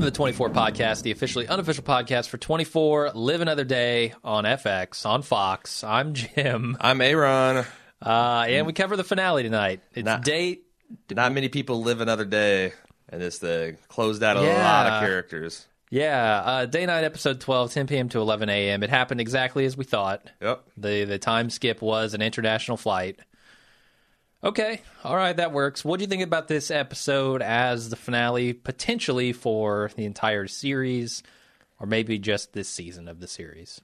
Welcome to the 24 podcast, the officially unofficial podcast for 24 Live Another Day on FX, on Fox. I'm Jim. I'm Aaron. Uh, and we cover the finale tonight. It's Not- date. Not many people live another day, and this thing closed out a Yeah. lot of characters. Yeah, uh, day night, episode 12, 10 p.m. to 11 a.m. It happened exactly as we thought. Yep. The the time skip was an international flight. Okay, all right, that works. What do you think about this episode as the finale, potentially for the entire series, or maybe just this season of the series?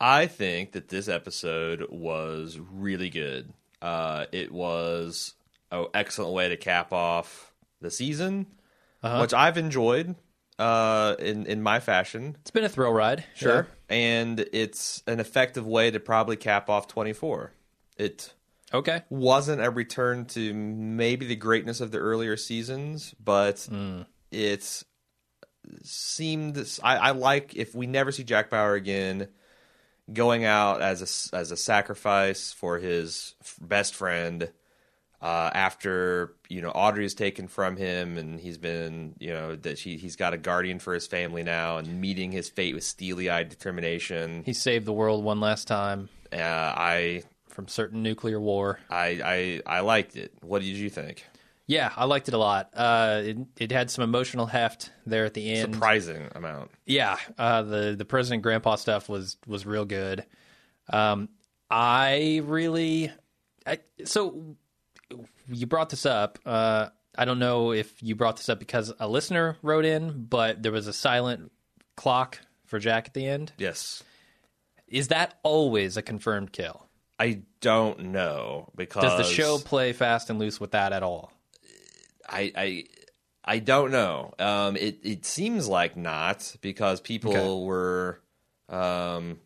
I think that this episode was really good. Uh, it was an excellent way to cap off the season, which I've enjoyed uh, in in my fashion. It's been a thrill ride, sure. and it's an effective way to probably cap off 24. It Okay, wasn't a return to maybe the greatness of the earlier seasons, but it's seemed I, I like if we never see Jack Bauer again going out as a as a sacrifice for his best friend uh, after you know Audrey is taken from him and he's been you know that he he's got a guardian for his family now and meeting his fate with steely eyed determination. he saved the world one last time. Uh, I from certain nuclear war. I I I liked it. What did you think? Yeah, I liked it a lot. Uh, it, it had some emotional heft there at the end. Surprising amount. Yeah, uh, the the president grandpa stuff was was real good. Um, I really, I, so you brought this up. Uh, I don't know if you brought this up because a listener wrote in, but there was a silent clock for Jack at the end. Yes. Is that always a confirmed kill? I don't know because Does the show play fast and loose with that at all? I I I don't know. Um, it it seems like not because people Okay. were. Um,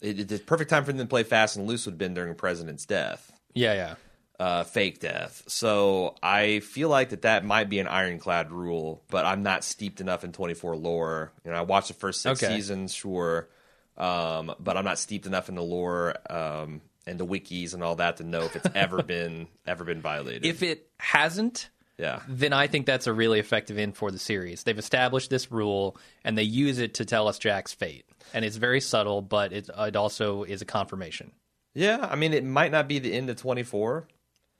it, it- the perfect time for them to play fast and loose would have been during the president's death, Yeah, yeah. uh, fake death. So I feel like that that might be an ironclad rule, but I'm not steeped enough in 24 lore. You know, I watched the first six Okay. seasons, sure, um, but I'm not steeped enough in the lore um, and the wikis and all that to know if it's ever been ever been violated. If it hasn't, yeah. then I think that's a really effective end for the series. They've established this rule and they use it to tell us Jack's fate. And it's very subtle, but it, it also is a confirmation. Yeah, I mean, it might not be the end of 24.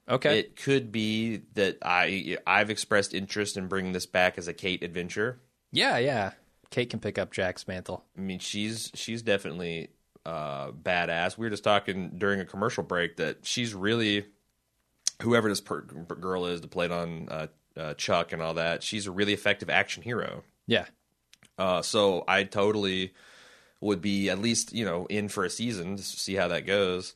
Okay. It could be that I I've expressed interest in bringing this back as a Kate adventure. yeah, yeah. Kate can pick up Jack's mantle. I mean, she's she's definitely uh, badass. We were just talking during a commercial break that she's really whoever this per- girl is that played on uh, uh, Chuck and all that. She's a really effective action hero. Yeah. Uh, so I totally would be at least you know in for a season to see how that goes.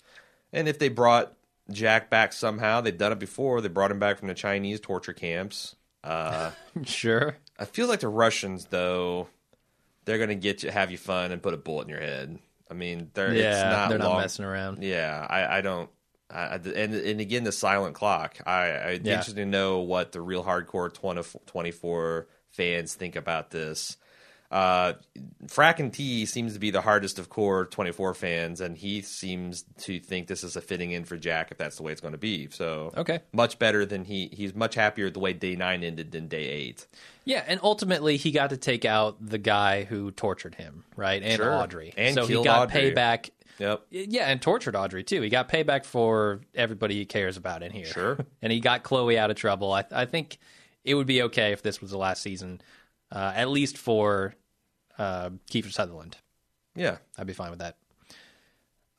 And if they brought Jack back somehow, they've done it before. They brought him back from the Chinese torture camps. Uh, Sure. I feel like the Russians though, they're gonna get you, have you fun, and put a bullet in your head. I mean, they're it's Yeah, not they're not long- messing around. Yeah, I, I don't. I, I- and and again, the silent clock. I I'd be Yeah. interested to know what the real hardcore 20, 24 fans think about this. Uh, Frack and T seems to be the hardest of core 24 fans, and he seems to think this is a fitting in for Jack if that's the way it's going to be. So Okay. much better than he. He's much happier the way day nine ended than day eight. Yeah, and ultimately he got to take out the guy who tortured him, right? And Sure. Audrey. And so he got Audrey. payback. Yep. Yeah, and tortured Audrey too. He got payback for everybody he cares about in here. Sure. and he got Chloe out of trouble. I, I think it would be okay if this was the last season, uh, at least for uh, Kiefer Sutherland. Yeah. I'd be fine with that.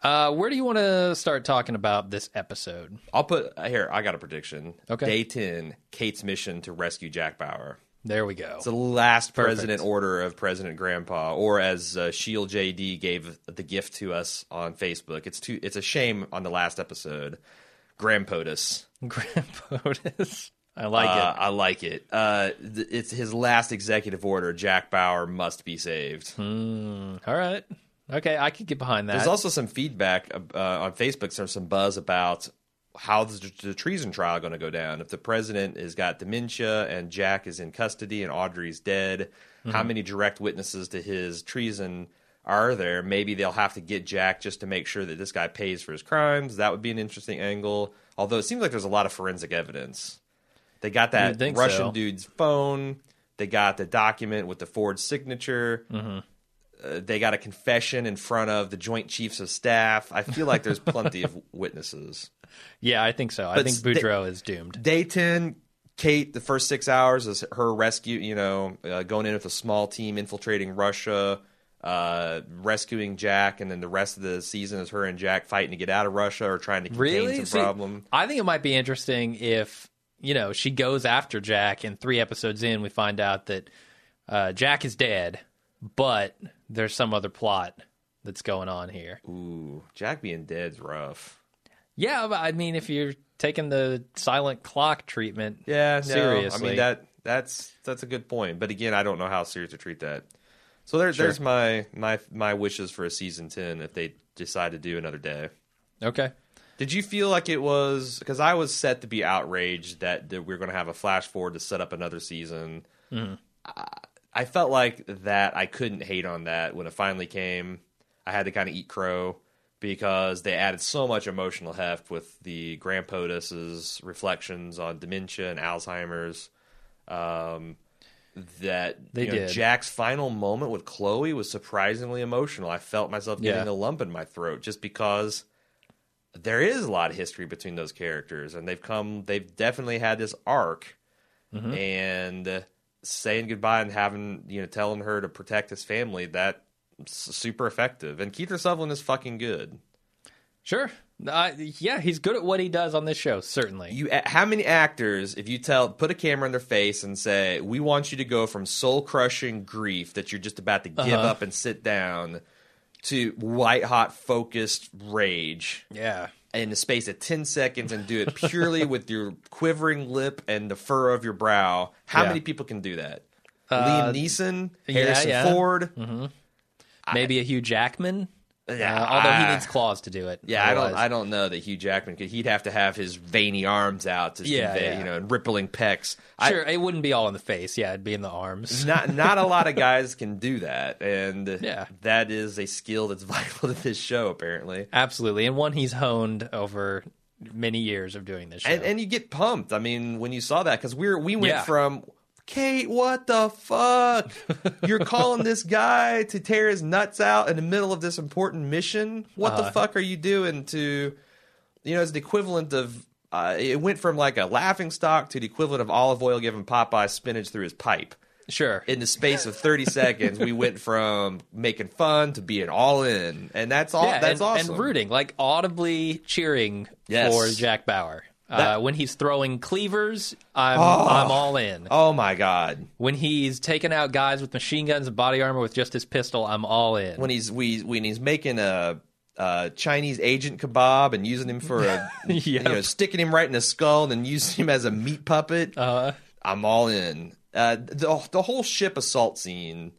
Uh, where do you want to start talking about this episode? I'll put here. I got a prediction. Okay. Day ten, Kate's mission to rescue Jack Bauer. There we go. It's the last Perfect. president order of President Grandpa, or as uh, Shield JD gave the gift to us on Facebook. It's too. It's a shame on the last episode. Grandpotus. Grandpotus. I like Uh, it. I like it. Uh, th- it's his last executive order. Jack Bauer must be saved. All right. Okay, I could get behind that. There's also some feedback uh, on Facebook. There's some buzz about how the, the treason trial is going to go down. If the president has got dementia and Jack is in custody and Audrey's dead, how many direct witnesses to his treason are there? Maybe they'll have to get Jack just to make sure that this guy pays for his crimes. That would be an interesting angle. Although it seems like there's a lot of forensic evidence. They got that Russian so. dude's phone. They got the document with the Ford signature. Mm-hmm. Uh, they got a confession in front of the Joint Chiefs of Staff. I feel like there's plenty of witnesses. Yeah, I think so. I But think they- Boudreau is doomed. Day 10, Kate, the first six hours is her rescue, you know, uh, going in with a small team, infiltrating Russia, uh, rescuing Jack, and then the rest of the season is her and Jack fighting to get out of Russia or trying to contain Really? some See, problem. I think it might be interesting if you know she goes after Jack, and three episodes in, we find out that uh, Jack is dead, but there's some other plot that's going on here. Ooh, Jack being dead's rough. Yeah, but I mean, if you're taking the silent clock treatment, Yeah, no, seriously, I mean that that's that's a good point. But again, I don't know how serious to treat that. So there, Sure. there's my my my wishes for a season ten if they decide to do another day. okay. Did you feel like it was because I was set to be outraged that, that we are going to have a flash forward to set up another season? I, I felt like that I couldn't hate on that when it finally came. I had to kind of eat crow because they added so much emotional heft with the Grand POTUS's reflections on dementia and Alzheimer's. Um, that They you know, did. Jack's final moment with Chloe was surprisingly emotional. I felt myself getting Yeah. a lump in my throat just because there is a lot of history between those characters, and they've come. They've definitely had this arc, Mm-hmm. and saying goodbye and having you know telling her to protect his family that super effective. And Kiefer Sutherland is fucking good. Sure. Uh, yeah, he's good at what he does on this show. Certainly. You, how many actors, if you tell, put a camera in their face and say, "We want you to go from soul crushing grief that you're just about to give Uh-huh. up and sit down," to white hot focused rage yeah. in the space of 10 seconds and do it purely with your quivering lip and the fur of your brow. How Yeah. many people can do that? Uh, Liam Neeson, Harrison yeah. Ford. Maybe a Hugh Jackman. Yeah, Uh, although he needs claws to do it. Yeah, I don't. I don't know that Hugh Jackman could. He'd have to have his veiny arms out to Yeah, convey, yeah. you know, and rippling pecs. I- Sure, it wouldn't be all in the face. Yeah, it'd be in the arms. not not a lot of guys can do that, and Yeah. that is a skill that's vital to this show, apparently. Absolutely, and one he's honed over many years of doing this show. And and you get pumped. I mean, when you saw that, because we're we went Yeah. from Kate, what the fuck? You're calling this guy to tear his nuts out in the middle of this important mission? What the Uh-huh. fuck are you doing to? You know, it's the equivalent of. Uh, it went from like a laughing stock to the equivalent of olive oil giving Popeye spinach through his pipe. sure, In the space of 30 seconds, we went from making fun to being all in, and that's all. yeah, that's and, awesome. and rooting, like audibly cheering Yes. for Jack Bauer. Uh, when he's throwing cleavers, I'm I'm all in. Oh my god! When he's taking out guys with machine guns and body armor with just his pistol, I'm all in. when he's we when he's making a, a Chinese agent kebab and using him for a you know sticking him right in the skull and then using him as a meat puppet. uh, I'm all in. Uh, the the whole ship assault scene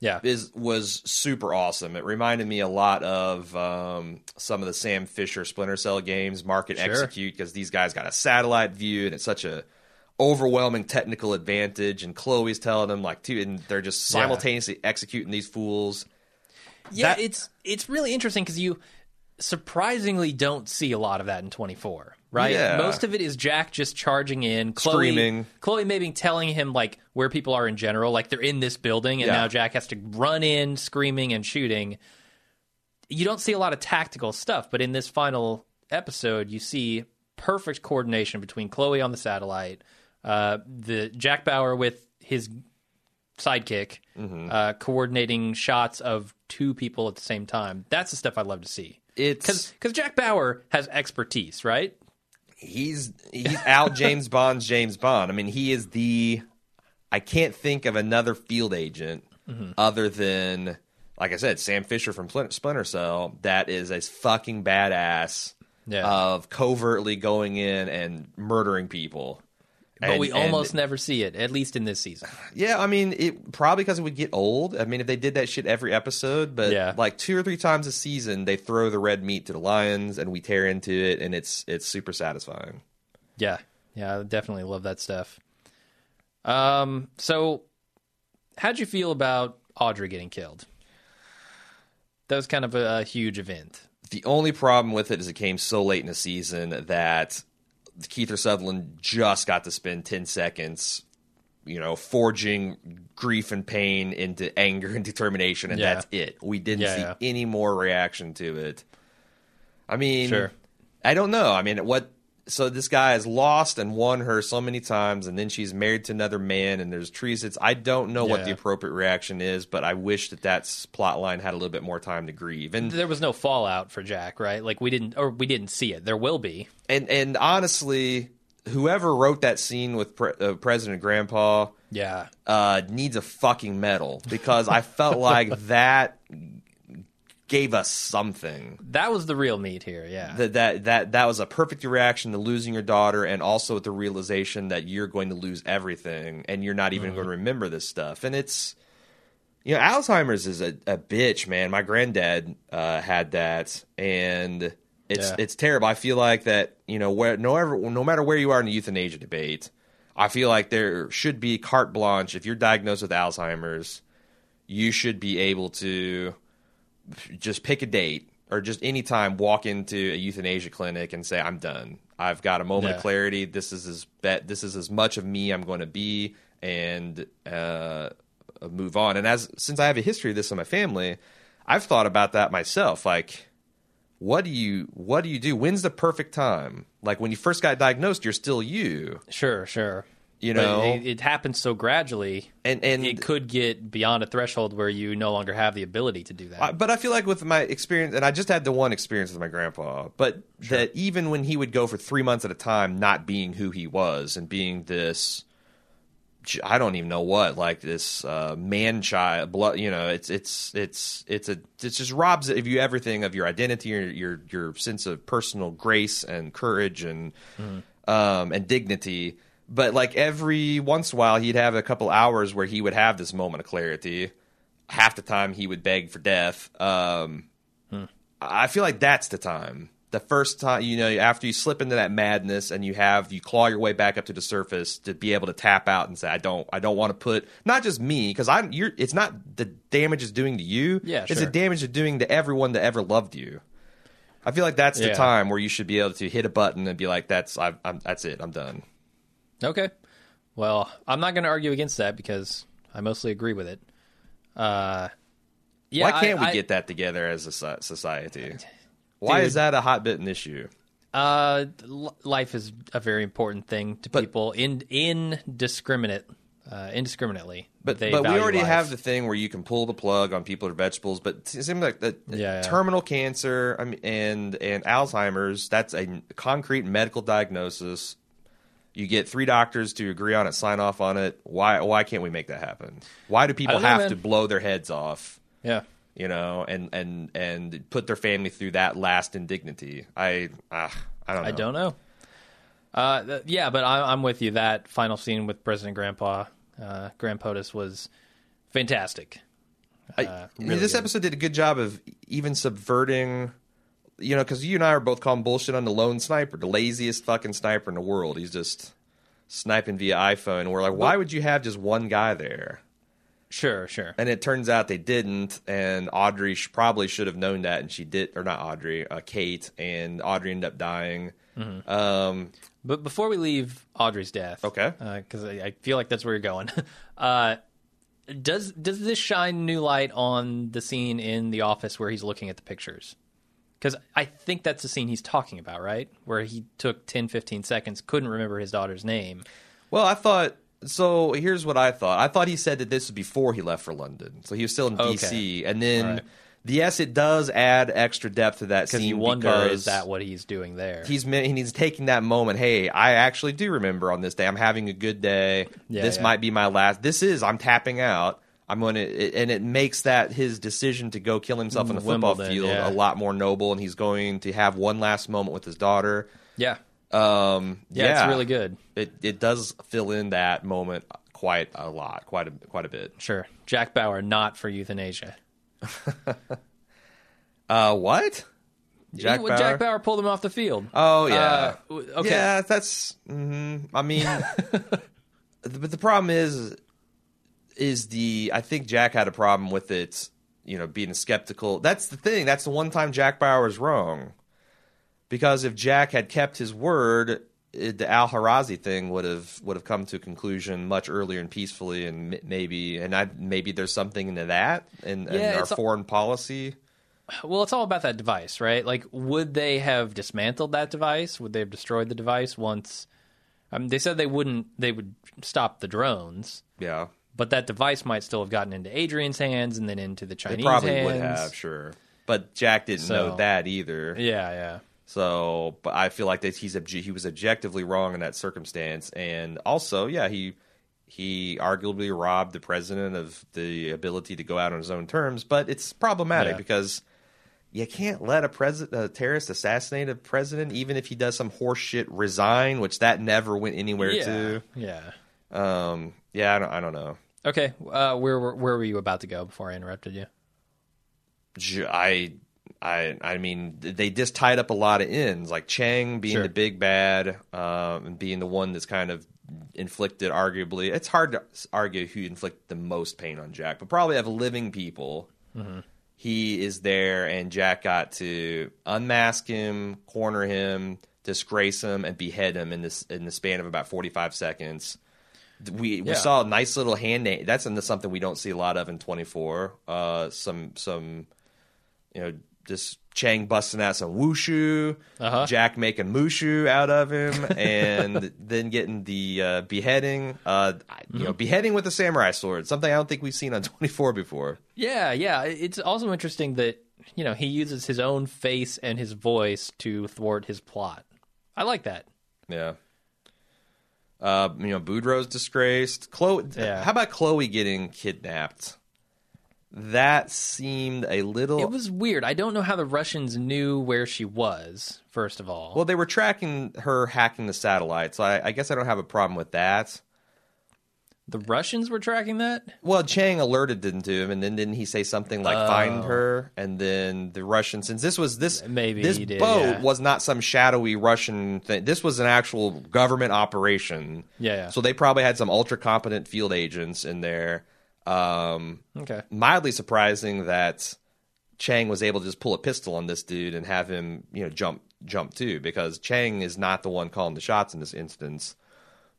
yeah, is was super awesome. It reminded me a lot of um, some of the Sam Fisher Splinter Cell games, Market Sure. Execute, because these guys got a satellite view and it's such a overwhelming technical advantage. And Chloe's telling them like, two, and they're just Yeah. simultaneously executing these fools. yeah. that- it's it's really interesting because you surprisingly don't see a lot of that in 24. Right, Yeah. most of it is Jack just charging in, Chloe, Screaming. Chloe maybe telling him like where people are in general, like they're in this building, and Yeah. now Jack has to run in, screaming and shooting. You don't see a lot of tactical stuff, but in this final episode, you see perfect coordination between Chloe on the satellite, uh, the Jack Bauer with his sidekick, Mm-hmm. uh, coordinating shots of two people at the same time. That's the stuff I love to see. It's Because Jack Bauer has expertise, right? He's he's out James Bond's James Bond. I mean, he is the I can't think of another field agent Mm-hmm. other than like I said, Sam Fisher from Splinter- Splinter Cell that is a fucking badass Yeah. of covertly going in and murdering people. But And- we and- almost never see it, at least in this season. yeah, I mean, it probably because it would get old. I mean, if they did that shit every episode, but Yeah. like two or three times a season, they throw the red meat to the lions, and we tear into it, and it's it's super satisfying. Yeah, yeah, I definitely love that stuff. Um, so how'd you feel about Audrey getting killed? That was kind of a, a huge event. The only problem with it is it came so late in the season that Kiefer Sutherland just got to spend 10 seconds you know, forging grief and pain into anger and determination, and Yeah. that's it. We didn't Yeah, see yeah. any more reaction to it. I mean, Sure. I don't know. I mean, what? So this guy has lost and won her so many times, and then she's married to another man, and there's trees. It's I don't know what the appropriate reaction is, but I wish that that plot line had a little bit more time to grieve. And There was no fallout for Jack, right? Like we didn't, or we didn't see it. There will be. and and honestly, whoever wrote that scene with pre- uh, President Grandpa Yeah. uh, needs a fucking medal because I felt like that gave us something. That was the real meat here. Yeah. That that that that was a perfect reaction to losing your daughter, and also the realization that you're going to lose everything, and you're not even going to remember this stuff. And it's you know, Alzheimer's is a, a bitch, man. My granddad uh, had that, and it's Yeah. it's terrible. I feel like that you know where no ever no matter where you are in the euthanasia debate, I feel like there should be carte blanche if you're diagnosed with Alzheimer's, you should be able to just pick a date or just anytime walk into a euthanasia clinic and say I'm done. I've got a moment Yeah. of clarity. This is as bet this is as much of me I'm going to be and uh, move on. And as since I have a history of this in my family, I've thought about that myself. Like, what do you what do you do? When's the perfect time? Like when you first got diagnosed, you're still you, Sure. Sure. You know. it, it happens so gradually. and and it could get beyond a threshold where you no longer have the ability to do that. I- but I feel like with my experience, and I just had the one experience with my grandpa, but that even when he would go for three months at a time, not being who he was and being this, I don't even know what, like this uh, man child, blood. You know, it's it's it's it's a it just robs of you everything of your identity, your your your sense of personal grace and courage and um, and dignity. But like every once in a while, he'd have a couple hours where he would have this moment of clarity. Half the time, he would beg for death. Um, I feel like that's the time. The first time, you know, after you slip into that madness and you have you claw your way back up to the surface to be able to tap out and say, "I don't, I don't want to put not just me because I'm. You're. It's not the damage is doing to you. Yeah, it's sure. the damage it's doing to everyone that ever loved you. I feel like that's the time where you should be able to hit a button and be like, "That's, I've, I'm, that's it. I'm done." Okay. Well, I'm not going to argue against that because I mostly agree with it. Uh, yeah, Why can't I- we I- get that together as a so- society? Why Dude. is that a hot button issue? Uh, life is a very important thing to But- people in indiscriminate, uh, indiscriminately. But they but we already life. have the thing where you can pull the plug on people or vegetables. But it seems like the Yeah, yeah. terminal cancer, I mean, and and Alzheimer's. That's a concrete medical diagnosis. You get three doctors to agree on it, sign off on it. Why why can't we make that happen? Why do people don't know, have to blow their heads off? yeah. You know, and and and put their family through that last indignity. I ah, I don't know. I don't know. Uh, th- yeah, but I, I'm with you. That final scene with President Grandpa, uh, Grand POTUS was fantastic. I- Uh, really this good. episode did a good job of even subverting, you know, because you and I are both calling bullshit on the lone sniper, the laziest fucking sniper in the world. He's just sniping via iPhone. We're like, why would you have just one guy there? Sure, sure. And it turns out they didn't. And Audrey sh- probably should have known that, and she did, or not Audrey, uh, Kate, and Audrey ended up dying. Mm-hmm. Um, But before we leave Audrey's death, Okay. because I, I feel like that's where you're going. uh, does does this shine new light on the scene in the office where he's looking at the pictures? Because I think that's the scene he's talking about, right? Where he took 10, 15 seconds, couldn't remember his daughter's name. Well, I thought. So here's what I thought. I thought he said that this was before he left for London. So he was still in Okay. D.C. And then, Right. yes, it does add extra depth to that Because scene. you wonder, is that what he's doing there? he's he's taking that moment? Hey, I actually do remember on this day. I'm having a good day. Yeah, this yeah. might be my last. This is. I'm tapping out. I'm going to, and it makes that his decision to go kill himself on the football Wimbledon, field yeah. a lot more noble, and he's going to have one last moment with his daughter. yeah. Um, yeah, yeah, it's really good. It it does fill in that moment quite a lot, quite a quite a bit. Sure. Jack Bauer, not for euthanasia. Uh, what? Jack Bauer. Jack Bauer pulled him off the field. Oh yeah. Uh, okay. Yeah, that's. mhm. I mean, but the problem is, is the I think Jack had a problem with it. You know, being skeptical. That's the thing. That's the one time Jack Bauer is wrong. Because if Jack had kept his word, it, the Al Harazi thing would have would have come to a conclusion much earlier and peacefully, and m- maybe and I maybe there's something into that in, Yeah, our foreign policy. Well, it's all about that device, right? Like, would they have dismantled that device? Would they have destroyed the device once? Um, they said they wouldn't. They would stop the drones, Yeah, but that device might still have gotten into Adrian's hands and then into the Chinese. they probably hands. would have, sure. But Jack didn't So- know that either. Yeah, yeah. So, but I feel like that he's he was objectively wrong in that circumstance, and also, yeah, he he arguably robbed the president of the ability to go out on his own terms. But it's problematic Yeah. because you can't let a president, a terrorist, assassinate a president, even if he does some horseshit resign, which that never went anywhere yeah, yeah. Um, yeah, I don't, I don't know. Okay, uh, where were- where were you about to go before I interrupted you? I I I mean they just tied up a lot of ends, like Chang being Sure. the big bad, um, and being the one that's kind of inflicted. Arguably, it's hard to argue who inflicted the most pain on Jack, but probably of living people, he is there, and Jack got to unmask him, corner him, disgrace him, and behead him in this in the span of about forty five seconds. We we saw a nice little hand. That's into something we don't see a lot of in twenty four. Uh, some some you know, just Chang busting out some wushu, Uh-huh. Jack making mushu out of him, and then getting the uh, beheading. Uh, You know, beheading with a samurai sword, something I don't think we've seen on 24 before. Yeah, yeah. It's also interesting that you know he uses his own face and his voice to thwart his plot. I like that. Yeah. Uh, you know, Boudreau's disgraced. Chloe, Yeah. how about Chloe getting kidnapped? That seemed a little. It was weird. I don't know how the Russians knew where she was. First of all, well, they were tracking her hacking the satellite, so I, I guess I don't have a problem with that. The Russians were tracking that. Well, Chang alerted them to him, and then didn't he say something like "find her"? And then the Russian, since this was this Maybe this he did, boat yeah. was not some shadowy Russian thing. This was an actual government operation. Yeah, yeah. So they probably had some ultra competent field agents in there. Um, Okay. mildly surprising that Chang was able to just pull a pistol on this dude and have him, you know, jump jump too, because Chang is not the one calling the shots in this instance.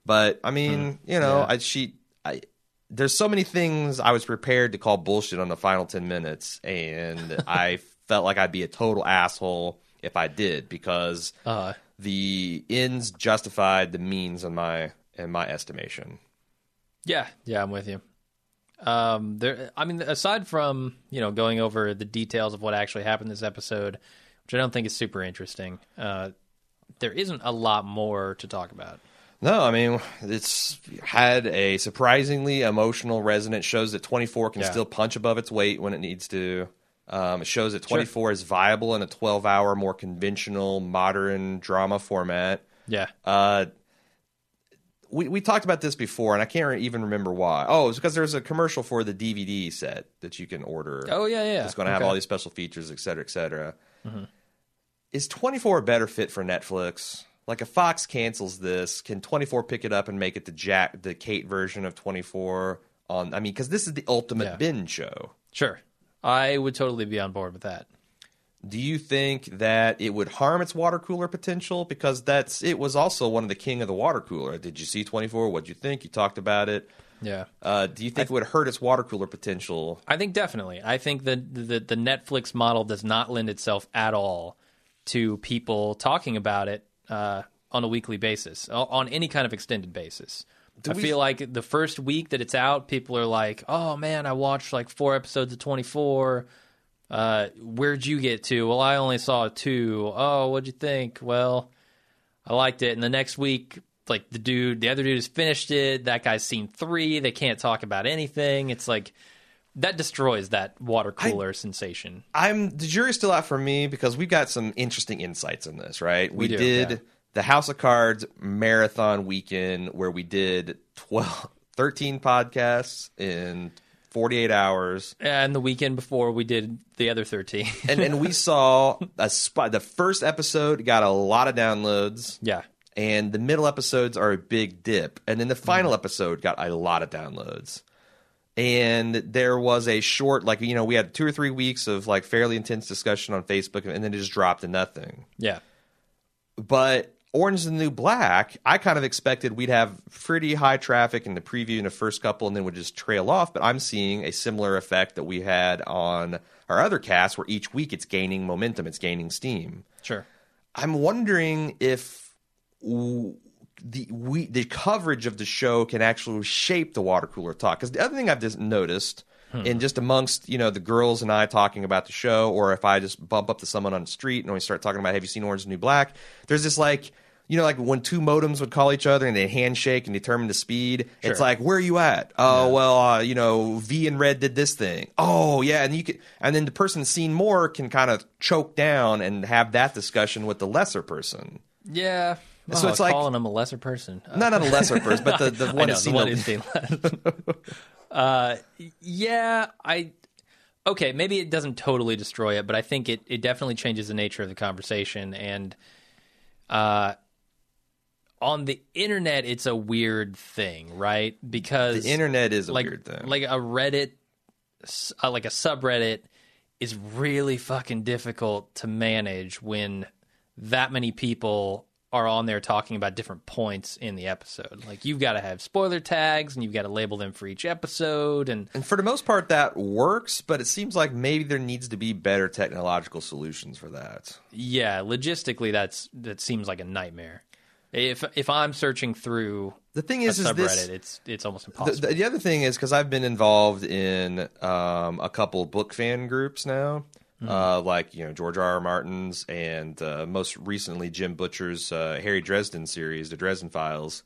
But I mean, you know. I she I there's so many things I was prepared to call bullshit on the final ten minutes, and I felt like I'd be a total asshole if I did because Uh, the ends justified the means in my in my estimation. yeah, yeah, I'm with you. Um, there. I mean, aside from you know going over the details of what actually happened this episode, which I don't think is super interesting, uh, there isn't a lot more to talk about. No, I mean it's had a surprisingly emotional resonance. Shows that 24 can Yeah. still punch above its weight when it needs to. Um, it shows that 24 is viable in a 12-hour, more conventional, modern drama format. Yeah. Uh, we we talked about this before, and I can't even remember why. Oh, it's because there's a commercial for the DVD set that you can order. Oh yeah, yeah. It's going to have all these special features, et cetera, et cetera. Mm-hmm. Is 24 a better fit for Netflix? Like, if Fox cancels this, can 24 pick it up and make it the Jack, the Kate version of 24? On, I mean, because this is the ultimate Yeah. binge show. Sure. I would totally be on board with that. Do you think that it would harm its water cooler potential? Because that's it was also one of the king of the water cooler. Did you see 24? What'd you think? You talked about it. Yeah. Uh, do you think it would hurt its water cooler potential? I think definitely. I think that the, the Netflix model does not lend itself at all to people talking about it uh, on a weekly basis, on any kind of extended basis. I we- feel like the first week that it's out, people are like, "Oh man, I watched like four episodes of Twenty Four. Uh, where'd you get to? Well, I only saw two. Oh, what'd you think? Well, I liked it. And the next week, like the dude, the other dude has finished it. That guy's seen three. They can't talk about anything. It's like that destroys that water cooler sensation. I'm the jury's still out for me because we've got some interesting insights in this, right? We, do, did yeah. the House of Cards marathon weekend where we did 12, 13 podcasts in 48 hours. And the weekend before, we did the other thirteen. And and we saw a spot the first episode got a lot of downloads. yeah, and the middle episodes are a big dip and then the final mm. episode got a lot of downloads and there was a short like you know we had two or three weeks of like fairly intense discussion on facebook and then it just dropped to nothing yeah, but Orange is the New Black, I kind of expected we'd have pretty high traffic in the preview in the first couple and then would just trail off. But I'm seeing a similar effect that we had on our other cast where each week it's gaining momentum, it's gaining steam. Sure. I'm wondering if w- the we the coverage of the show can actually shape the water cooler talk. Because the other thing I've just noticed in just amongst you know the girls and I talking about the show, or if I just bump up to someone on the street and we start talking about Have you seen Orange New Black? There's this like. You know, like when two modems would call each other and they handshake and determine the speed. It's like, where are you at? Oh, well, uh, you know, V and Red did this thing. Oh, yeah, and you can, and then the person seen more can kind of choke down and have that discussion with the lesser person. Yeah. So Oh, it's like- calling him a lesser person. Uh, Not on a lesser person, but the, the one know, that's the one who's uh, yeah, I okay. Maybe it doesn't totally destroy it, but I think it it definitely changes the nature of the conversation. And uh, on the internet, it's a weird thing, right? Because The internet is a like weird thing. like a Reddit, uh, like a subreddit, is really fucking difficult to manage when that many people are on there talking about different points in the episode. Like you've got to have spoiler tags and you've got to label them for each episode and and for the most part, that works, but it seems like maybe there needs to be better technological solutions for that. yeah, logistically that's that seems like a nightmare. If if I'm searching through The thing is, is subreddit, this. it's it's almost impossible. the, the other thing is because I've been involved in um, a couple book fan groups now, uh, like you know George R. R. Martin's and uh, most recently Jim Butcher's uh, Harry Dresden series, the Dresden Files.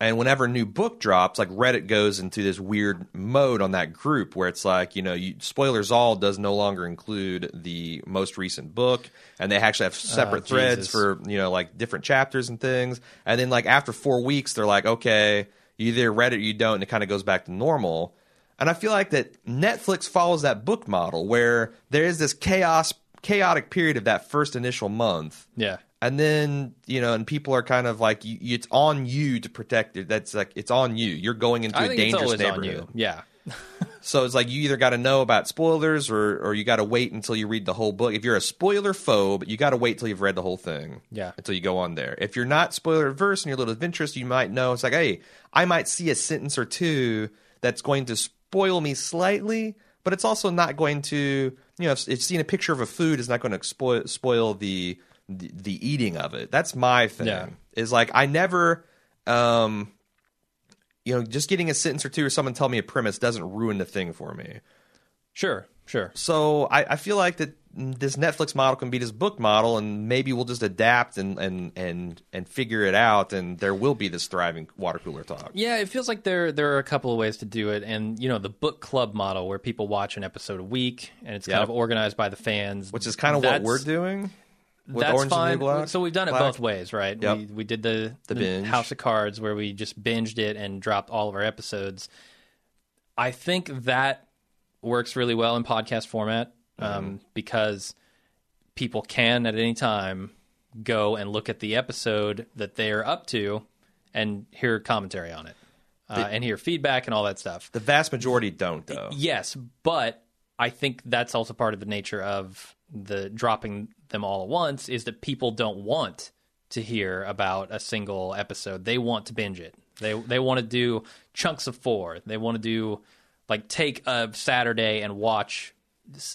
And whenever a new book drops, like Reddit goes into this weird mode on that group where it's like, you know, you, spoilers all does no longer include the most recent book, and they actually have separate threads for you know like different chapters and things. And then like after four weeks, they're like, okay, you either read it or you don't, and it kind of goes back to normal. And I feel like that Netflix follows that book model where there is this chaos, chaotic period of that first initial month yeah. and then you know and people are kind of like you, it's on you to protect it that's like it's on you you're going into I a dangerous neighborhood. Yeah. so it's like you either got to know about spoilers or or you got to wait until you read the whole book if you're a spoiler phobe you got to wait till you've read the whole thing Yeah. until you go on there if you're not spoiler averse and you're a little adventurous you might know it's like hey i might see a sentence or two that's going to spoil me slightly but it's also not going to you know if, if seeing a picture of a food is not going to spoil spoil the, the the eating of it that's my thing Yeah. is like i never um you know just getting a sentence or two or someone tell me a premise doesn't ruin the thing for me Sure. Sure. so I, I feel like that this Netflix model can be this book model, and maybe we'll just adapt and and and and figure it out, and there will be this thriving water cooler talk. Yeah, it feels like there there are a couple of ways to do it, and you know the book club model where people watch an episode a week, and it's kind of organized by the fans, Which is kind of what we're doing. That's Orange the fine. So we've done it Black. both ways, right? Yep. We we did the, The binge. House of Cards where we just binged it and dropped all of our episodes. I think that works really well in podcast format Mm-hmm. um, because people can at any time go and look at the episode that they're up to and hear commentary on it uh, and hear feedback and all that stuff. The vast majority don't, though. Yes, but I think that's also part of the nature of the dropping them all at once is that people don't want to hear about a single episode. They want to binge it. They they want to do chunks of four. They want to do like take a Saturday and watch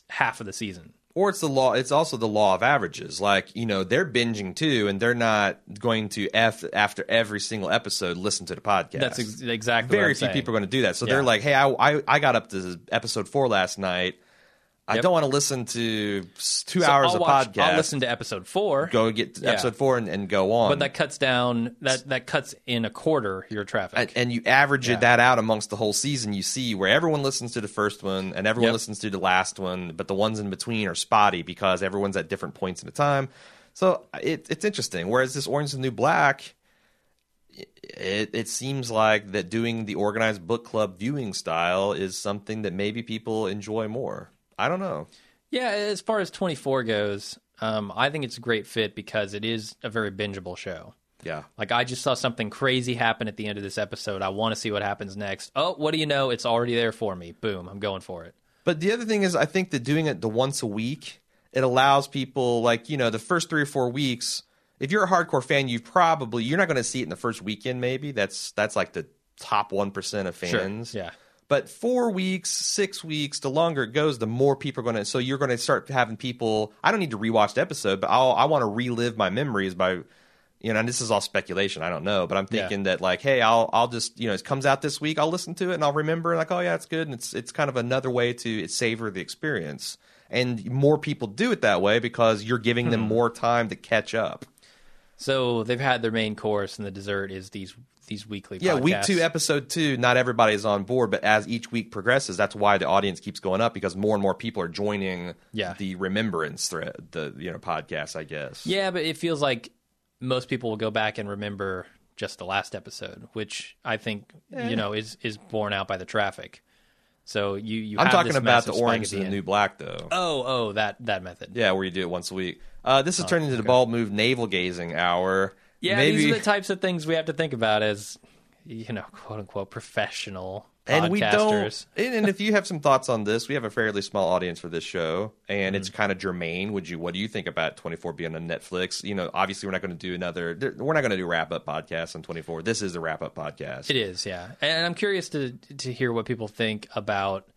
half of the season. Or it's the law. It's also the law of averages. Like you know, they're binging too, and they're not going to f after every single episode listen to the podcast. That's ex- exactly what very few saying. people are going to do that. So Yeah. they're like, "Hey, I, I I got up to episode four last night. I don't want to listen to two So hours I'll of watch- podcast. I'll listen to episode four. go get Yeah. episode four and, and go on. But that cuts down that that cuts in a quarter your traffic. and, and you average Yeah. it that out amongst the whole season, you see where everyone listens to the first one and everyone Yep. listens to the last one, but the ones in between are spotty because everyone's at different points in the time. So it, it's interesting. Whereas this Orange is the New Black, it, it seems like that doing the organized book club viewing style is something that maybe people enjoy more. I don't know. Yeah, as far as 24 goes, um, I think it's a great fit because it is a very bingeable show. Yeah. Like, I just saw something crazy happen at the end of this episode. I want to see what happens next. Oh, what do you know? It's already there for me. Boom, I'm going for it. But the other thing is, I think that doing it the once a week, it allows people like you know the first three or four weeks. if you're a hardcore fan, you probably you're not going to see it in the first weekend. Maybe that's that's like the top one percent of fans. Yeah. But four weeks, six weeks, the longer it goes, the more people are going to. So you're going to start having people. I don't need to rewatch the episode, but I'll, I want to relive my memories by, you know. And this is all speculation. I don't know, but I'm Yeah. thinking that like, hey, I'll I'll just you know, it comes out this week. I'll listen to it and I'll remember like, oh yeah, it's good. And it's it's kind of another way to savor the experience. And more people do it that way because you're giving Hmm. them more time to catch up. So they've had their main course, and the dessert is these these weekly. Yeah, week two, episode two, not everybody is on board, but as each week progresses, that's why the audience keeps going up because more and more people are joining Yeah. the remembrance thread, the you know podcast, I guess. Yeah, but it feels like most people will go back and remember just the last episode, which I think you know is is borne out by the traffic. So you you I'm talking about the orange and the new black, though. Oh, oh, that that method. Yeah, where you do it once a week. Uh, this has turned into the bald move navel gazing hour. Yeah, Maybe, these are the types of things we have to think about as you know, quote unquote professional and we don't. And, if you have some thoughts on this, we have a fairly small audience for this show, and it's Mm-hmm. kind of germane. Would you? What do you think about 24 being on Netflix? You know, obviously we're not going to do another. We're not going to do wrap up podcast on 24. This is a wrap up podcast. It is, yeah. And I'm curious to to hear what people think about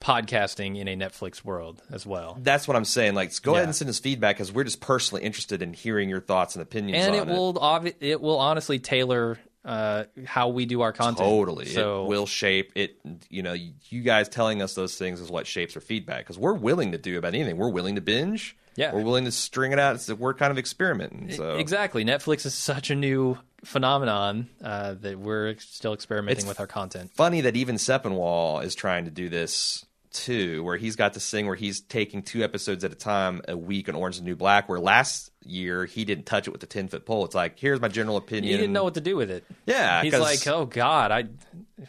podcasting in a Netflix world as well. That's what I'm saying. Like, go ahead and send us feedback because we're just personally interested in hearing your thoughts and opinions And on it will obvi- it will honestly tailor uh, how we do our content. Totally, So it will shape it. You know, you guys telling us those things is what shapes our feedback because we're willing to do about anything. We're willing to binge. Yeah. we're willing to string it out. It's, we're kind of experimenting. So exactly, Netflix is such a new phenomenon uh, that we're still experimenting It's with our content. funny that even Sepinwall is trying to do this too, where he's got this thing where he's taking two episodes at a time a week on Orange and New Black. Where last year he didn't touch it with the ten foot pole. It's like here's my general opinion. He didn't know what to do with it. Yeah, he's like, oh god, I.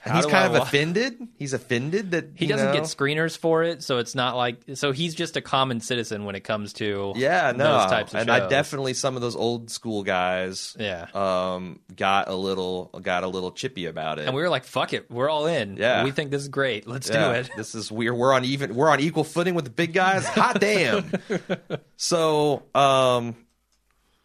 And he's kind I of wa-" offended. He's offended that He doesn't know- get screeners for it, so it's not like so he's just a common citizen when it comes to Yeah, no, those types of and I definitely some of those old school guys, Yeah. um, got a little got a little chippy about it. and we were like, "Fuck it, we're all in. Yeah. we think this is great. Let's Yeah, do it." This is we're we're on even we're on equal footing with the big guys. Hot damn. so, um,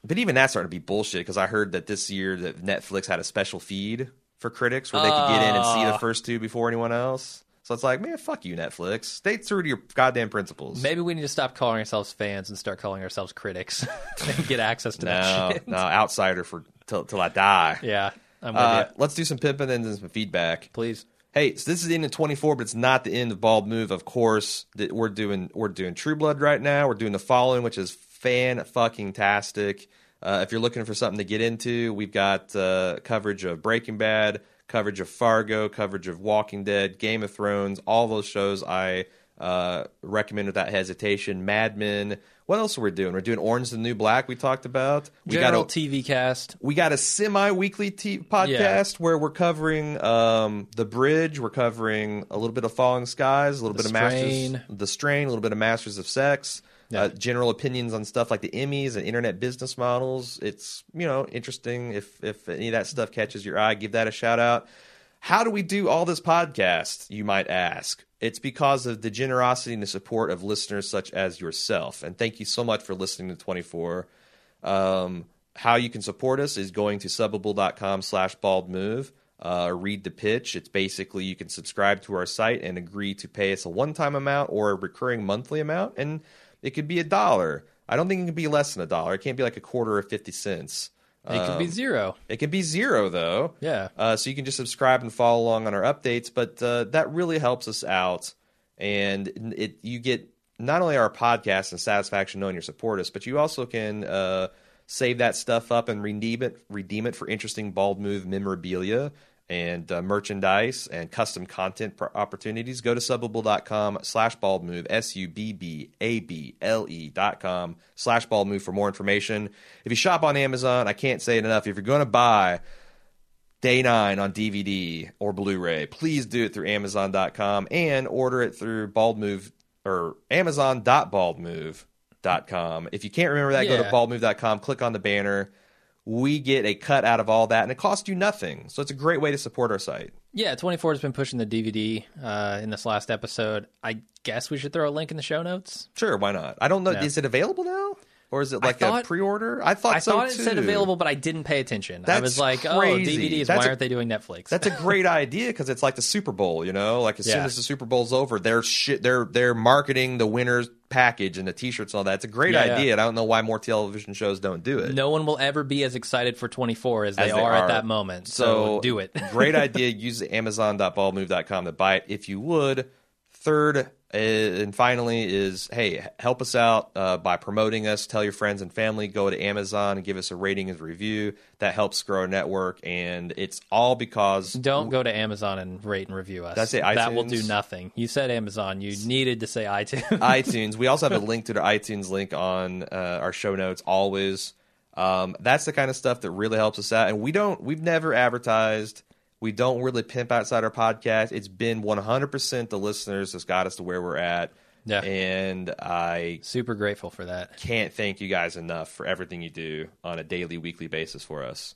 but even that's starting to be bullshit because I heard that this year that Netflix had a special feed for critics where they could get in and see the Ah. first two before anyone else. So it's like, man, fuck you, Netflix. Stay true to your goddamn principles. Maybe we need to stop calling ourselves fans and start calling ourselves critics and get access to no, that shit. no, outsider for till till I die. Yeah, I'm with Uh, you. let's do some pimping and then some feedback. Please. Hey, so this is the end of 24, but it's not the end of Bald Move. Of course, we're doing we're doing True Blood right now. We're doing the following, which is fan fucking tastic. Uh, if you're looking for something to get into, we've got uh, coverage of Breaking Bad, coverage of Fargo, coverage of Walking Dead, Game of Thrones, all those shows I uh, recommend without hesitation. Mad Men. What else are we doing? We're doing Orange the New Black. We talked about. We General got TV cast. we got a semi-weekly t- podcast where we're covering um, the bridge. We're covering a little bit of Falling Skies, a little The bit of Masters, the Strain, a little bit of Masters of Sex. Yeah. Uh, general opinions on stuff like the Emmys and internet business models. It's you know interesting. If if any of that stuff catches your eye, give that a shout out. How do we do all this podcast? You might ask. It's because of the generosity and the support of listeners such as yourself. And thank you so much for listening to 24. Um, how you can support us is going to subbable.com slash bald move. Uh, read the pitch. It's basically you can subscribe to our site and agree to pay us a one time amount or a recurring monthly amount. And it could be a dollar. I don't think it can be less than a dollar. It can't be like a quarter or 50 cents. It could Um, be zero. It can be zero though. Yeah. Uh, so you can just subscribe and follow along on our updates, but uh, that really helps us out, and it you get not only our podcast and satisfaction knowing you support us, but you also can uh, save that stuff up and redeem it redeem it for interesting bald move memorabilia and uh, merchandise and custom content pro- opportunities. Go to subbable.com slash bald move, S U B B A B L E dot com slash bald move for more information. If you shop on Amazon, I can't say it enough. If you're going to buy Day 9 on DVD or Blu ray, please do it through Amazon.com and order it through Bald Move or Amazon.baldmove.com. If you can't remember that, go to Yeah. baldmove.com, click on the banner. We get a cut out of all that, and it costs you nothing. So it's a great way to support our site. Yeah, 24 has been pushing the DVD uh, in this last episode. I guess we should throw a link in the show notes. Sure, why not? I don't know. Yeah. Is it available now? Or is it like thought- a pre-order? I thought I so thought it too. said available, but I didn't pay attention. I was like, oh, crazy. oh, DVDs. That's why a- aren't they doing Netflix? That's a great idea because it's like the Super Bowl, you know. Like as soon as the Super Bowl's over, they're shit. They're they're marketing the winners package and the T-shirts and all that. It's a great Yeah, yeah. idea, and I don't know why more television shows don't do it. no one will ever be as excited for 24 as they, As they are, are. at that moment. So, So do it. great idea. Use Amazon.baldmove.com to buy it if you would. Third and finally is hey, help us out uh, by promoting us. Tell your friends and family. Go to Amazon and give us a rating and review. That helps grow our network, and it's all because Don't go to Amazon and rate and review us. Did I say That will do nothing. You said Amazon. You needed to say iTunes. iTunes. We also have a link to the iTunes link on uh, our show notes. Always, um, that's the kind of stuff that really helps us out. And we don't. We've never advertised. We don't really pimp outside our podcast. It's been 100% the listeners that's got us to where we're at. Yeah. And I Super grateful for that. can't thank you guys enough for everything you do on a daily, weekly basis for us.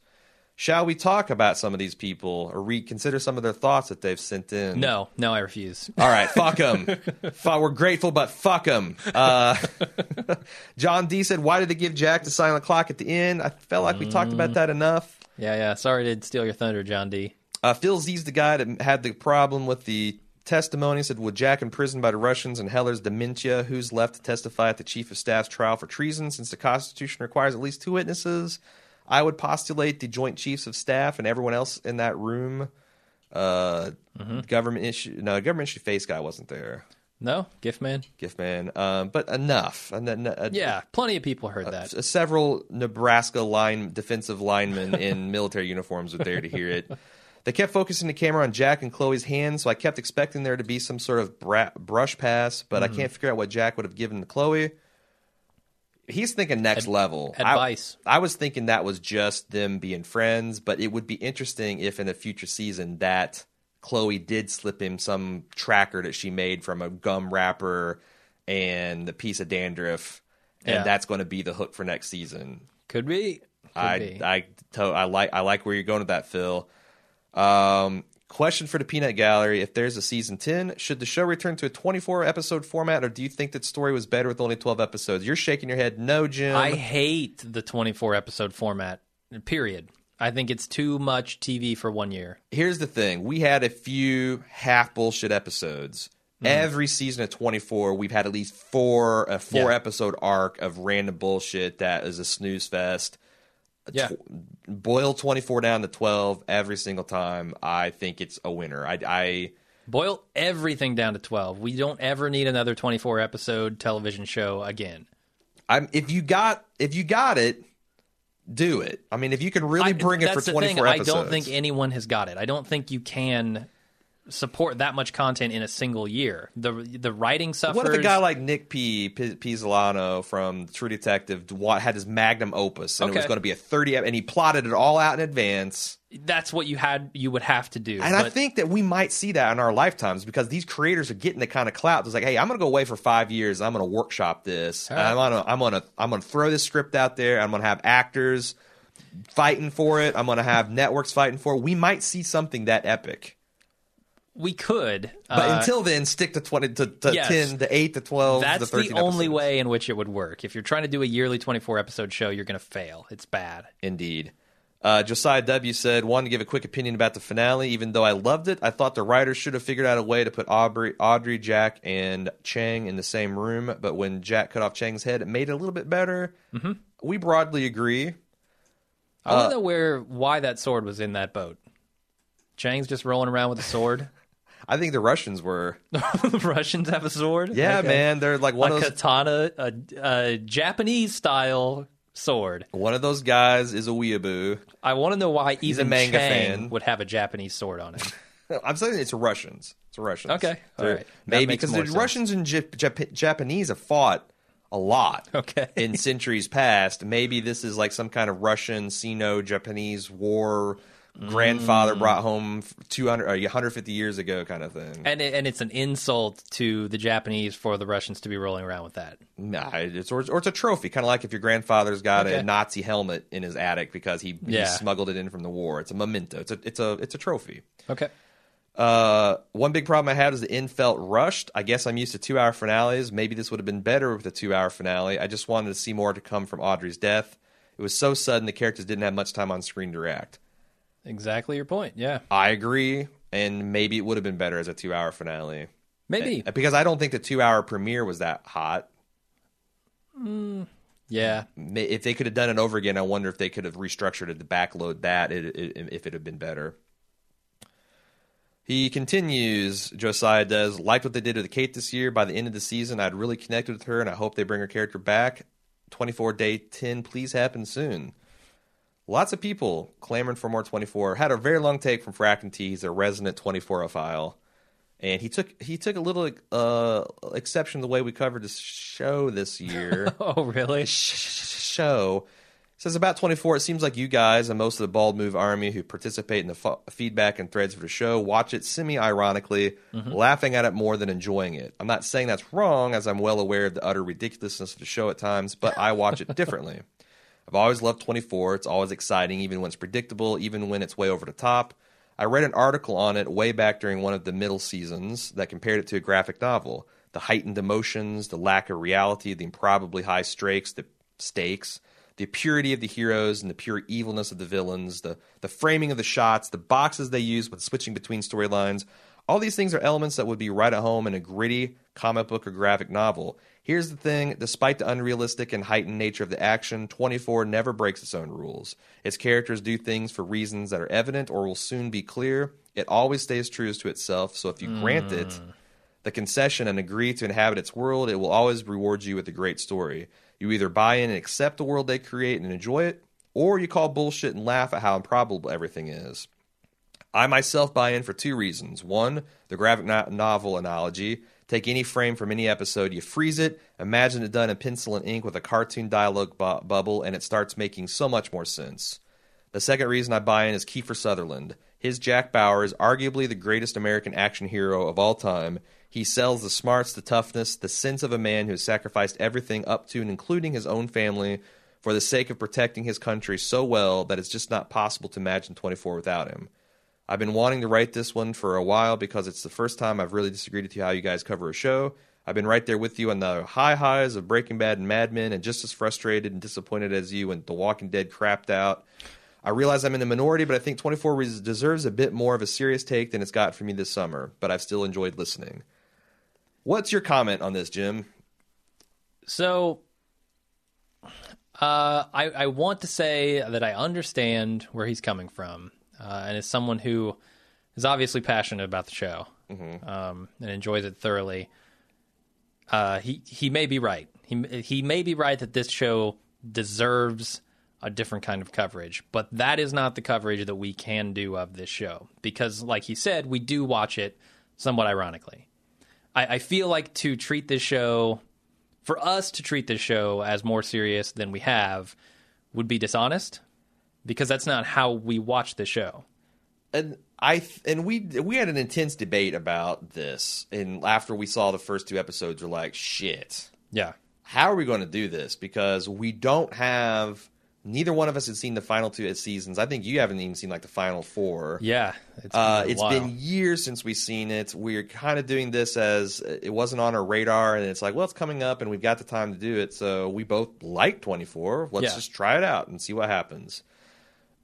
Shall we talk about some of these people or reconsider some of their thoughts that they've sent in? No, no, I refuse. All right, fuck them. we're grateful, but fuck them. Uh, John D said, "Why did they give Jack the silent clock at the end?" I felt like we talked about that enough. Yeah, yeah. Sorry to steal your thunder, John D. Uh, Phil Z's the guy that had the problem with the testimony. Said, "With Jack imprisoned by the Russians and Heller's dementia, who's left to testify at the chief of staff's trial for treason? Since the Constitution requires at least two witnesses, I would postulate the Joint Chiefs of Staff and everyone else in that room." Uh, government issue. No, government issue face guy wasn't there. No, gift man. Gift man. Um, but enough. And then, uh, Yeah, plenty of people heard that. s- several Nebraska line defensive linemen in military uniforms were there to hear it. They kept focusing the camera on Jack and Chloe's hands, so I kept expecting there to be some sort of bra- brush pass, but Mm-hmm. I can't figure out what Jack would have given to Chloe. He's thinking next level. I- advice. I, was thinking that was just them being friends, but it would be interesting if in a future season that Chloe did slip him some tracker that she made from a gum wrapper and a piece of dandruff, and Yeah. that's going to be the hook for next season. Could be. Could I be. I to, I like I like where you're going with that, Phil. Um, question for the Peanut Gallery: If there's a season ten, should the show return to a 24 episode format, or do you think that story was better with only 12 episodes? You're shaking your head. No, Jim. I hate the 24 episode format. Period. I think it's too much TV for one year. Here's the thing: we had a few half bullshit episodes. Mm-hmm. Every season of 24, we've had at least four a four Yeah. episode arc of random bullshit that is a snooze fest. Yeah. Boil 24 down to 12 every single time. I think it's a winner. I, I Boil everything down to 12. We don't ever need another 24 episode television show again. I'm if you got if you got it, do it. I mean, if you can really I- bring it for 24 thing. episodes. I don't think anyone has got it. I don't think you can support that much content in a single year. The the writing suffers. What if a guy like Nick P. P- Pizzolano from True Detective had his magnum opus and it was going to be a 30 and he plotted it all out in advance? that's what you had you would have to do. And I think that we might see that in our lifetimes because these creators are getting the kind of clout. It's like, hey, I'm going to go away for five years. And I'm going to workshop this. And I'm going to I'm going to I'm going to throw this script out there. I'm going to have actors fighting for it. I'm going to have networks fighting for it. We might see something that epic. We could. But uh, until then, stick to twenty to, to yes. ten, to eight, to twelve. that's the only episodes. way in which it would work. If you're trying to do a yearly 24 episode show, you're going to fail. It's bad. Indeed. Uh, Josiah W said, wanted to give a quick opinion about the finale. Even though I loved it, I thought the writers should have figured out a way to put Aubrey, Audrey, Jack, and Chang in the same room. But when Jack cut off Chang's head, it made it a little bit better. Mm-hmm. We broadly agree. I want to know where why that sword was in that boat. Chang's just rolling around with a sword. I think the Russians were. the Russians have a sword. Yeah, Okay. man. They're like one a of those. katana, a, a Japanese style sword. One of those guys is a weeaboo. I want to know why a even manga Chang fan. would have a Japanese sword on him. I'm saying it's Russians. It's Russians. Okay, all right. Maybe because the sense. Russians and Jap- Jap- Japanese have fought a lot. Okay. in centuries past. Maybe this is like some kind of Russian Sino-Japanese war. Grandfather Mm. brought home 200 or 150 years ago, kind of thing. and it, and it's an insult to the Japanese for the Russians to be rolling around with that. Nah, it's or, or it's a trophy, kind of like if your grandfather's got a Nazi helmet in his attic because he, he smuggled it in from the war. It's a memento. It's a it's a it's a trophy. Okay. Uh, one big problem I had is the end felt rushed. I guess I'm used to two hour finales. Maybe this would have been better with a two hour finale. I just wanted to see more to come from Audrey's death. It was so sudden the characters didn't have much time on screen to react. Exactly your point. Yeah. I agree, and maybe it would have been better as a two hour finale. Maybe. Uh, Because I don't think the two hour premiere was that hot. Yeah. If they could have done it over again, I wonder if they could have restructured it to backload that it, it, if it had been better. He continues, Josiah does, liked what they did with Kate this year. By the end of the season, I'd really connected with her, and I hope they bring her character back. 24 day 10, please happen soon. Lots of people clamoring for more 24. Had a very long take from Frack and T. He's a resident 24 file. And he took he took a little uh, exception to the way we covered this show this year Oh, really? show says about 24 it seems like you guys and most of the bald move army who participate in the f- feedback and threads for the show watch it semi ironically laughing at it more than enjoying it i'm not saying that's wrong as i'm well aware of the utter ridiculousness of the show at times but i watch it differently i've always loved 24 it's always exciting even when it's predictable even when it's way over the top. I read an article on it way back during one of the middle seasons that compared it to a graphic novel. The heightened emotions the lack of reality the improbably high stakes the stakes the purity of the heroes and the pure evilness of the villains, the the framing of the shots, the boxes they use with switching between storylines. All these things are elements that would be right at home in a gritty comic book or graphic novel. Here's the thing despite the unrealistic and heightened nature of the action, 24 never breaks its own rules. Its characters do things for reasons that are evident or will soon be clear. It always stays true to itself, so if you grant it hmm. the concession and agree to inhabit its world, it will always reward you with a great story. You either buy in and accept the world they create and enjoy it, or you call bullshit and laugh at how improbable everything is. I myself buy in for two reasons. One, the graphic no- novel analogy. Take any frame from any episode, you freeze it, imagine it done in pencil and ink with a cartoon dialogue bu- bubble, and it starts making so much more sense. The second reason I buy in is Kiefer Sutherland. His Jack Bauer is arguably the greatest American action hero of all time. He sells the smarts, the toughness, the sense of a man who has sacrificed everything up to and including his own family for the sake of protecting his country so well that it's just not possible to imagine 24 without him. I've been wanting to write this one for a while because it's the first time I've really disagreed with you how you guys cover a show. I've been right there with you on the high highs of Breaking Bad and Mad Men, and just as frustrated and disappointed as you when The Walking Dead crapped out. I realize I'm in the minority, but I think 24 deserves a bit more of a serious take than it's got for me this summer. But I've still enjoyed listening. What's your comment on this, Jim? So, uh, I, I want to say that I understand where he's coming from, uh, and as someone who is obviously passionate about the show um, and enjoys it thoroughly, uh, he he may be right. He he may be right that this show deserves a different kind of coverage, but that is not the coverage that we can do of this show because, like he said, we do watch it somewhat ironically. I, I feel like to treat this show for us to treat this show as more serious than we have would be dishonest because that's not how we watch the show. and I and we we had an intense debate about this, and after we saw the first two episodes, we're like, shit, Yeah. how are we going to do this? Because we don't have neither one of us had seen the final two seasons. I think you haven't even seen like the final four. Yeah. it's been uh, it's while. been years since we've seen it. We're kind of doing this as it wasn't on our radar, and it's like, well, it's coming up, and we've got the time to do it. So we both like 24. Let's Yeah. just try it out and see what happens.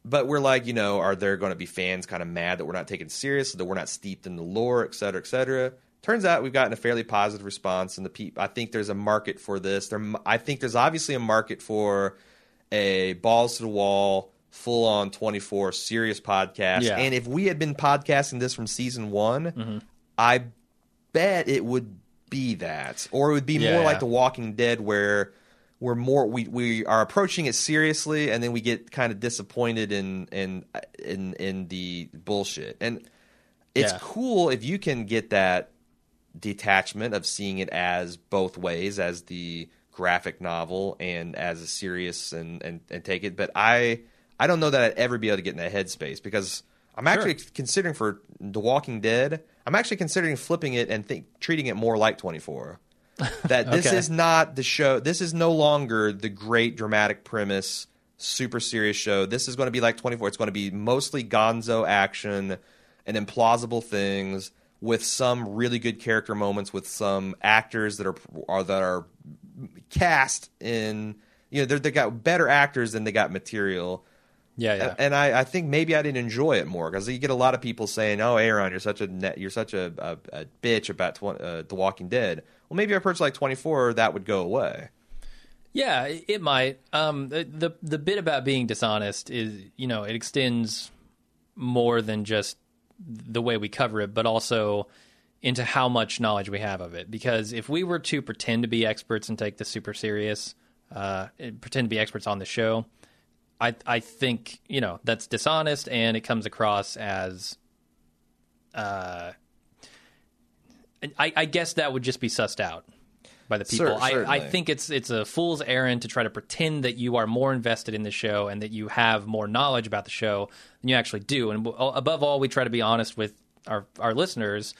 But we're like, you know, are there going to be fans kind of mad that we're not taken serious, that we're not steeped in the lore, et cetera, et cetera? Turns out we've gotten a fairly positive response, and the peop- I think there's a market for this. There, I think there's obviously a market for a balls to the wall, full on 24 serious podcast. Yeah. And if we had been podcasting this from season one, Mm-hmm. I bet it would be that, or it would be more Yeah. like The Walking Dead, where we're more we, we are approaching it seriously, and then we get kind of disappointed in in in in the bullshit. And it's Yeah. cool if you can get that detachment of seeing it as both ways, as the graphic novel and as a serious and, and, and take it. But I I don't know that I'd ever be able to get in that headspace because I'm actually considering for The Walking Dead, I'm actually considering flipping it and think treating it more like 24. That this Okay. is not the show. This is no longer the great dramatic premise, super serious show. This is going to be like 24. It's going to be mostly gonzo action and implausible things with some really good character moments with some actors that are, are that are cast in you know they got better actors than they got material Yeah, yeah. and I, I think maybe I didn't enjoy it more because you get a lot of people saying, "Oh, Aaron, you're such a net, you're such a, a, a bitch about tw- uh, The Walking Dead." Well, maybe if I purchased like 24, that would go away. Yeah, it it might. Um, the, the the bit about being dishonest is, you know, it extends more than just the way we cover it, but also into how much knowledge we have of it. Because if we were to pretend to be experts and take this super serious, uh, pretend to be experts on the show, I I think you know that's dishonest and it comes across as, uh, I, I guess that would just be sussed out by the people. I, I think it's it's a fool's errand to try to pretend that you are more invested in the show and that you have more knowledge about the show than you actually do. And above all, we try to be honest with our our listeners.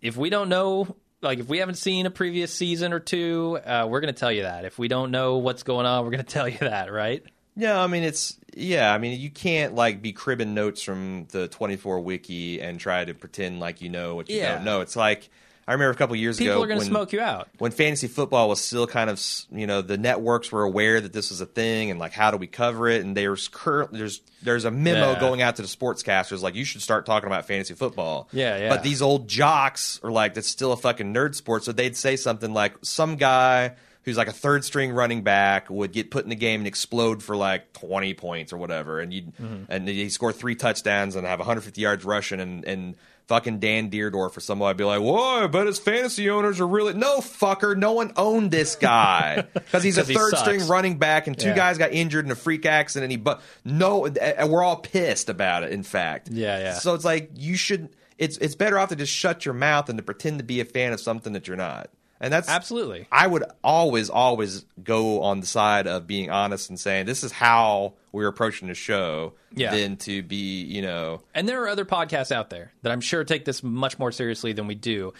If we don't know, like if we haven't seen a previous season or two, uh, we're going to tell you that. If we don't know what's going on, we're going to tell you that, right? Yeah, I mean it's yeah, I mean you can't like be cribbing notes from the 24 wiki and try to pretend like you know what you Yeah. don't know. It's like I remember a couple years People ago People are going to smoke you out. when fantasy football was still kind of you know the networks were aware that this was a thing and like how do we cover it and there's current there's there's a memo Yeah. going out to the sportscasters like you should start talking about fantasy football Yeah, yeah. but these old jocks are like that's still a fucking nerd sport so they'd say something like some guy who's like a third string running back would get put in the game and explode for like 20 points or whatever and you Mm-hmm. and he score three touchdowns and have 150 yards rushing and and fucking Dan Dierdorf or someone would be like, "Whoa, I bet his fantasy owners are really no fucker. No one owned this guy because he's a he third sucks. string running back, and two Yeah. guys got injured in a freak accident. And he but no, and we're all pissed about it. In fact, Yeah, yeah. So it's like you should. It's it's better off to just shut your mouth than to pretend to be a fan of something that you're not. And that's Absolutely. I would always, always go on the side of being honest and saying this is how we're approaching the show, Yeah. than to be, you know, And there are other podcasts out there that I'm sure take this much more seriously than we do.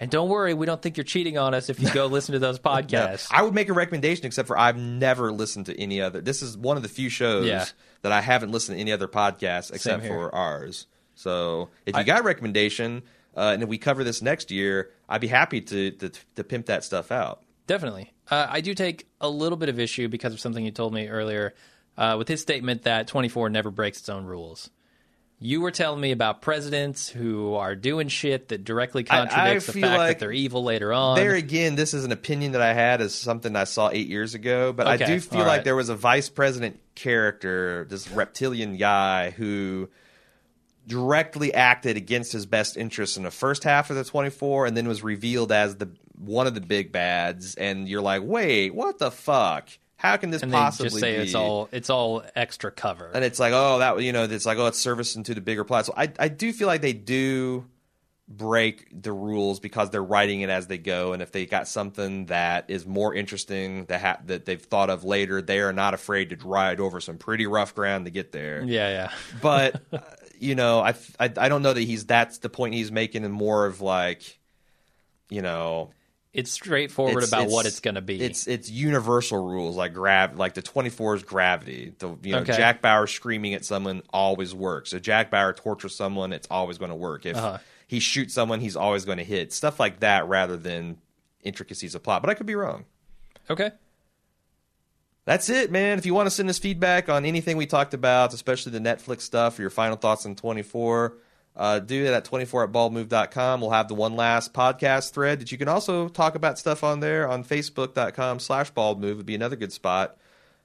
And don't worry, we don't think you're cheating on us if you go listen to those podcasts. I would make a recommendation, except for I've never listened to any other. This is one of the few shows Yeah. that I haven't listened to any other podcasts except for ours. So if you I- got a recommendation, uh, and if we cover this next year, I'd be happy to to, to pimp that stuff out. Definitely. Uh, I do take a little bit of issue because of something you told me earlier uh, with his statement that 24 never breaks its own rules. You were telling me about presidents who are doing shit that directly I- I contradicts the fact like that they're evil later on. There again, this is an opinion that I had as something I saw eight years ago, but I do feel like there was a vice president character, this reptilian guy who directly acted against his best interests in the first half of the 24 and then was revealed as the one of the big bads. And you're like wait what the fuck? How can this and possibly just say be? it's all it's all extra cover. and it's like oh that you know it's like oh it's service into the bigger plot. So I, I do feel like they do break the rules because they're writing it as they go. And if they got something that is more interesting that ha- that they've thought of later they are not afraid to ride over some pretty rough ground to get there. Yeah, yeah. but uh, you know I, I I don't know that he's that's the point he's making and more of like you know It's straightforward it's- about it's- what it's going to be. It's it's universal rules like grav like the 24 is gravity. The you know Okay. Jack Bauer screaming at someone always works. If Jack Bauer tortures someone, it's always going to work. If Uh-huh. he shoots someone, he's always going to hit. Stuff like that rather than intricacies of plot. But I could be wrong. okay. That's it, man. If you want to send us feedback on anything we talked about, especially the Netflix stuff, or your final thoughts on 24, uh, do it at 24 at baldmove.com. We'll have the one last podcast thread that you can also talk about stuff on there on facebook.com slash baldmove would be another good spot.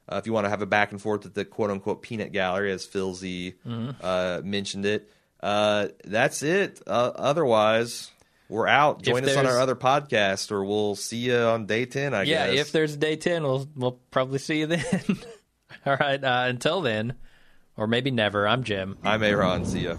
Uh, if you want to have a back and forth with the quote unquote peanut gallery, as Phil Z uh, mentioned it. Uh, that's it. Uh, otherwise, we're out. Join us on our other podcast, or we'll see you on day 10, I guess. Yeah, guess. if there's day 10, we'll we'll probably see you then. All right, uh, until then, or maybe never. I'm Jim. I'm Aaron. See ya.